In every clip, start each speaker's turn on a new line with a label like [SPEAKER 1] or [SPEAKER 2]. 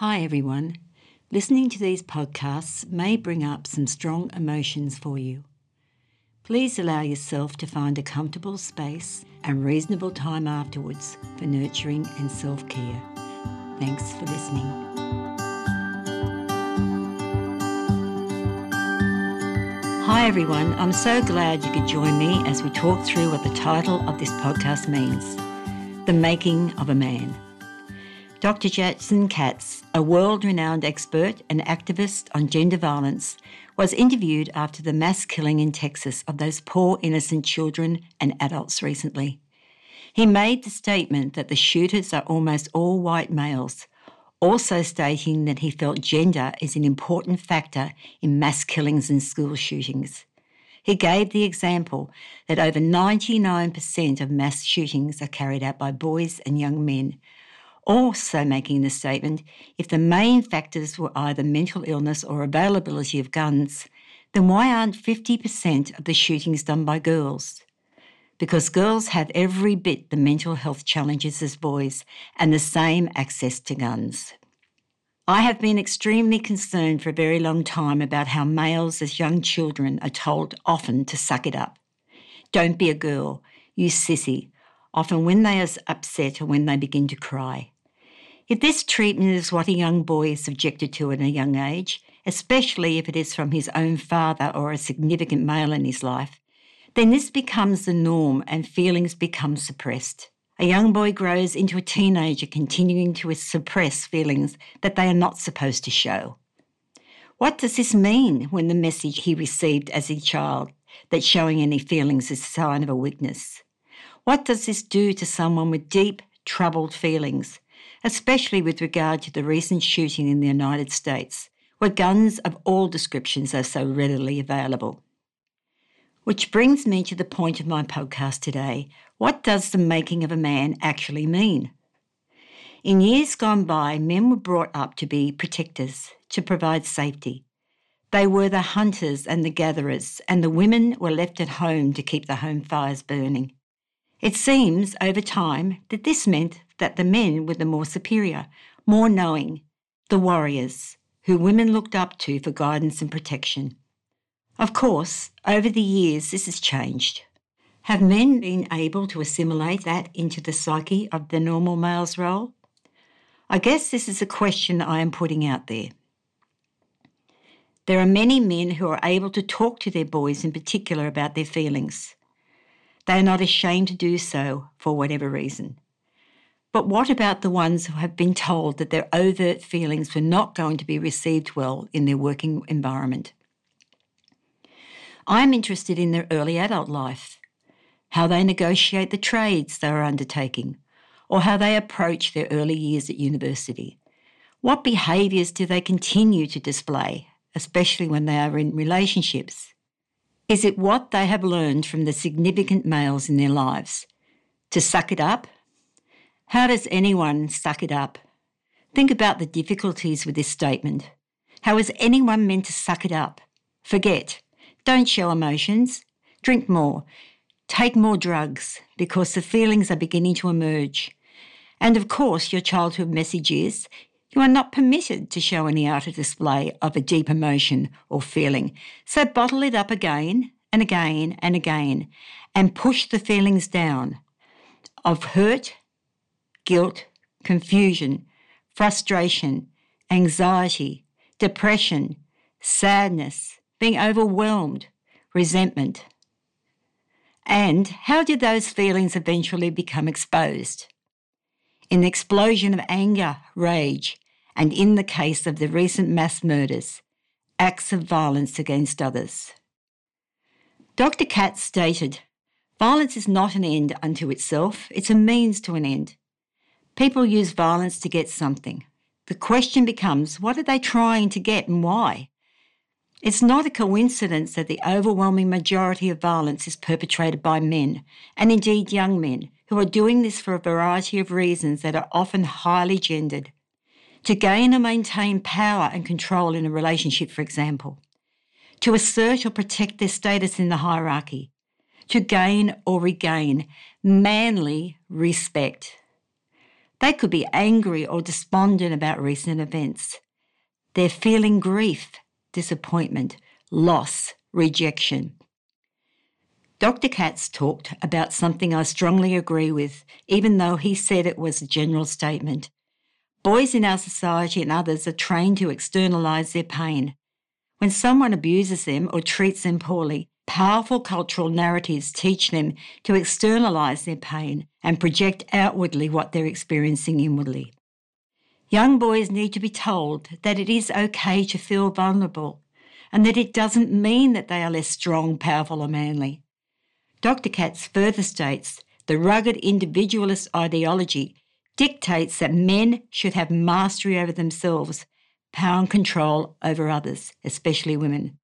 [SPEAKER 1] Hi, everyone. Listening to these podcasts may bring up some strong emotions for you. Please allow yourself to find a comfortable space and reasonable time afterwards for nurturing and self care. Thanks for listening. Hi, everyone. I'm so glad you could join me as we talk through what the title of this podcast means The Making of a Man. Dr. Jackson Katz, a world renowned expert and activist on gender violence, was interviewed after the mass killing in Texas of those poor innocent children and adults recently. He made the statement that the shooters are almost all white males, also stating that he felt gender is an important factor in mass killings and school shootings. He gave the example that over 99% of mass shootings are carried out by boys and young men, also making the statement if the main factors were either mental illness or availability of guns, then why aren't 50% of the shootings done by girls? Because girls have every bit the mental health challenges as boys and the same access to guns. I have been extremely concerned for a very long time about how males as young children are told often to suck it up. Don't be a girl, you sissy, often when they are upset or when they begin to cry. If this treatment is what a young boy is subjected to at a young age, especially if it is from his own father or a significant male in his life, then this becomes the norm and feelings become suppressed. A young boy grows into a teenager continuing to suppress feelings that they are not supposed to show. What does this mean when the message he received as a child that showing any feelings is a sign of a weakness? What does this do to someone with deep, troubled feelings especially with regard to the recent shooting in the United States, where guns of all descriptions are so readily available. Which brings me to the point of my podcast today. What does the making of a man actually mean? In years gone by, men were brought up to be protectors, to provide safety. They were the hunters and the gatherers, and the women were left at home to keep the home fires burning. It seems, over time, that this meant that the men were the more superior, more knowing, the warriors, who women looked up to for guidance and protection. Of course, over the years, this has changed. Have men been able to assimilate that into the psyche of the normal male's role? I guess this is a question I am putting out there. There are many men who are able to talk to their boys in particular about their feelings. They are not ashamed to do so for whatever reason. But what about the ones who have been told that their overt feelings were not going to be received well in their working environment? I'm interested in their early adult life, how they negotiate the trades they are undertaking, or how they approach their early years at university. What behaviours do they continue to display, especially when they are in relationships? Is it what they have learned from the significant males in their lives? To suck it up how does anyone suck it up? Think about the difficulties with this statement. How is anyone meant to suck it up? Forget. Don't show emotions. Drink more. Take more drugs because the feelings are beginning to emerge. And of course, your childhood message is you are not permitted to show any outer display of a deep emotion or feeling. So bottle it up again and again and again and push the feelings down of hurt guilt, confusion, frustration, anxiety, depression, sadness, being overwhelmed, resentment. And how did those feelings eventually become exposed? In the explosion of anger, rage, and in the case of the recent mass murders, acts of violence against others. Dr. Katz stated, Violence is not an end unto itself, it's a means to an end. People use violence to get something. The question becomes what are they trying to get and why? It's not a coincidence that the overwhelming majority of violence is perpetrated by men, and indeed young men, who are doing this for a variety of reasons that are often highly gendered. To gain or maintain power and control in a relationship, for example. To assert or protect their status in the hierarchy. To gain or regain manly respect. They could be angry or despondent about recent events. They're feeling grief, disappointment, loss, rejection. Dr. Katz talked about something I strongly agree with, even though he said it was a general statement. Boys in our society and others are trained to externalise their pain. When someone abuses them or treats them poorly, powerful cultural narratives teach them to externalise their pain and project outwardly what they're experiencing inwardly. Young boys need to be told that it is okay to feel vulnerable and that it doesn't mean that they are less strong, powerful, or manly. Dr. Katz further states the rugged individualist ideology dictates that men should have mastery over themselves, power and control over others, especially women.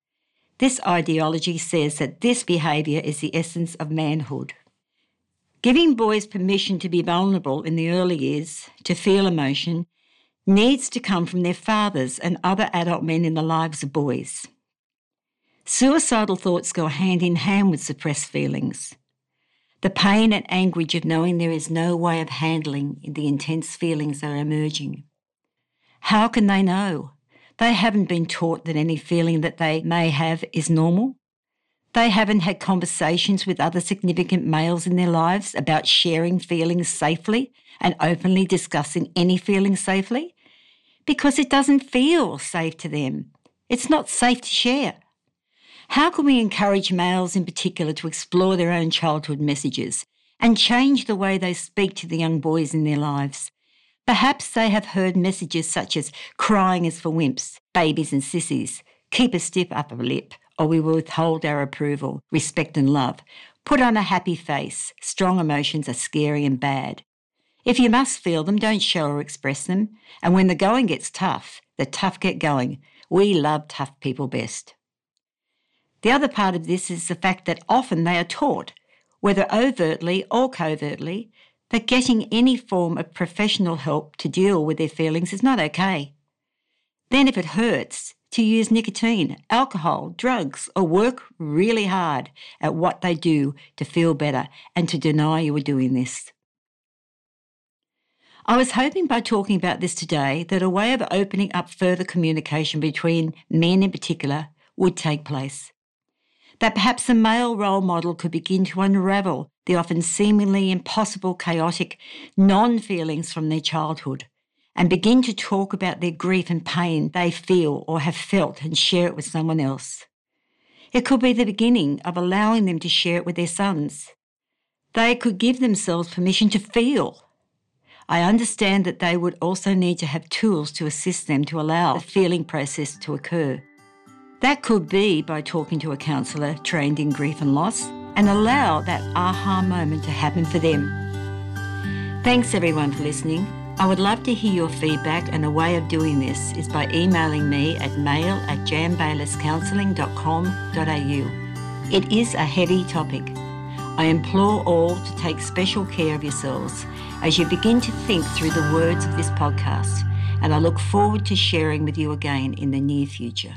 [SPEAKER 1] This ideology says that this behaviour is the essence of manhood. Giving boys permission to be vulnerable in the early years, to feel emotion, needs to come from their fathers and other adult men in the lives of boys. Suicidal thoughts go hand in hand with suppressed feelings. The pain and anguish of knowing there is no way of handling the intense feelings that are emerging. How can they know? They haven't been taught that any feeling that they may have is normal. They haven't had conversations with other significant males in their lives about sharing feelings safely and openly discussing any feelings safely because it doesn't feel safe to them. It's not safe to share. How can we encourage males in particular to explore their own childhood messages and change the way they speak to the young boys in their lives? Perhaps they have heard messages such as crying is for wimps, babies and sissies, keep a stiff upper lip, or we will withhold our approval, respect and love. Put on a happy face. Strong emotions are scary and bad. If you must feel them, don't show or express them. And when the going gets tough, the tough get going. We love tough people best. The other part of this is the fact that often they are taught, whether overtly or covertly, that getting any form of professional help to deal with their feelings is not okay. Then, if it hurts, to use nicotine, alcohol, drugs, or work really hard at what they do to feel better and to deny you are doing this. I was hoping by talking about this today that a way of opening up further communication between men in particular would take place that perhaps a male role model could begin to unravel the often seemingly impossible, chaotic non feelings from their childhood and begin to talk about their grief and pain they feel or have felt and share it with someone else. It could be the beginning of allowing them to share it with their sons. They could give themselves permission to feel. I understand that they would also need to have tools to assist them to allow the feeling process to occur. That could be by talking to a counsellor trained in grief and loss and allow that aha moment to happen for them. Thanks everyone for listening. I would love to hear your feedback, and a way of doing this is by emailing me at mail at janbaylisscounselling.com.au. It is a heavy topic. I implore all to take special care of yourselves as you begin to think through the words of this podcast, and I look forward to sharing with you again in the near future.